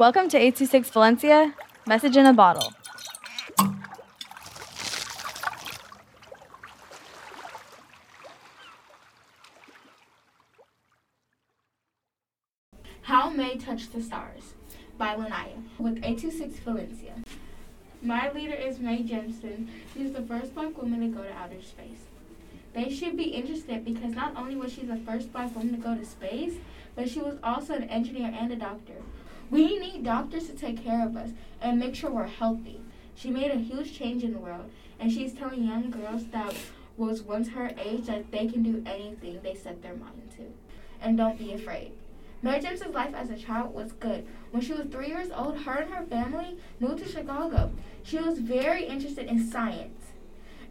Welcome to 826 Valencia, message in a bottle. How Mae Touch the Stars by Lanaya with 826 Valencia. My leader is Mae Jemison. She's the first black woman to go to outer space. They should be interested because not only was she the first black woman to go to space, but she was also an engineer and a doctor. We need doctors to take care of us and make sure we're healthy. She made a huge change in the world, and she's telling young girls that was once her age that they can do anything they set their mind to. And don't be afraid. Mae Jemison's life as a child was good. When she was three years old, her and her family moved to Chicago. She was very interested in science.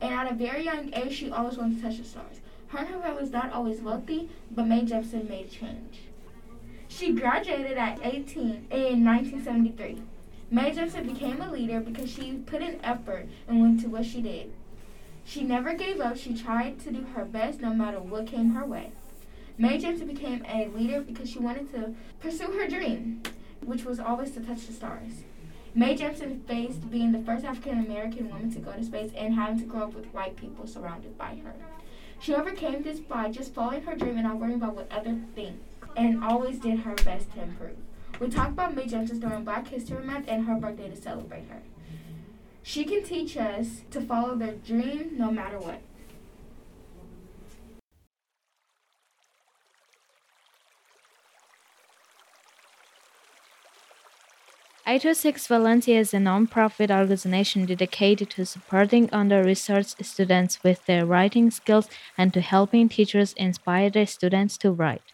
And at a very young age, she always wanted to touch the stars. Her and her family was not always wealthy, but Mae Jemison made a change. She graduated at 18 in 1973. Mae Jemison became a leader because she put in effort and went to what she did. She never gave up. She tried to do her best no matter what came her way. Mae Jemison became a leader because she wanted to pursue her dream, which was always to touch the stars. Mae Jemison faced being the first African American woman to go to space and having to grow up with white people surrounded by her. She overcame this by just following her dream and not worrying about what others think, and always did her best to improve. We talked about Mae Jemison during Black History Month and her birthday to celebrate her. She can teach us to follow their dream no matter what. Eight oh Six Valencia is a non-profit organization dedicated to supporting under-researched students with their writing skills and to helping teachers inspire their students to write.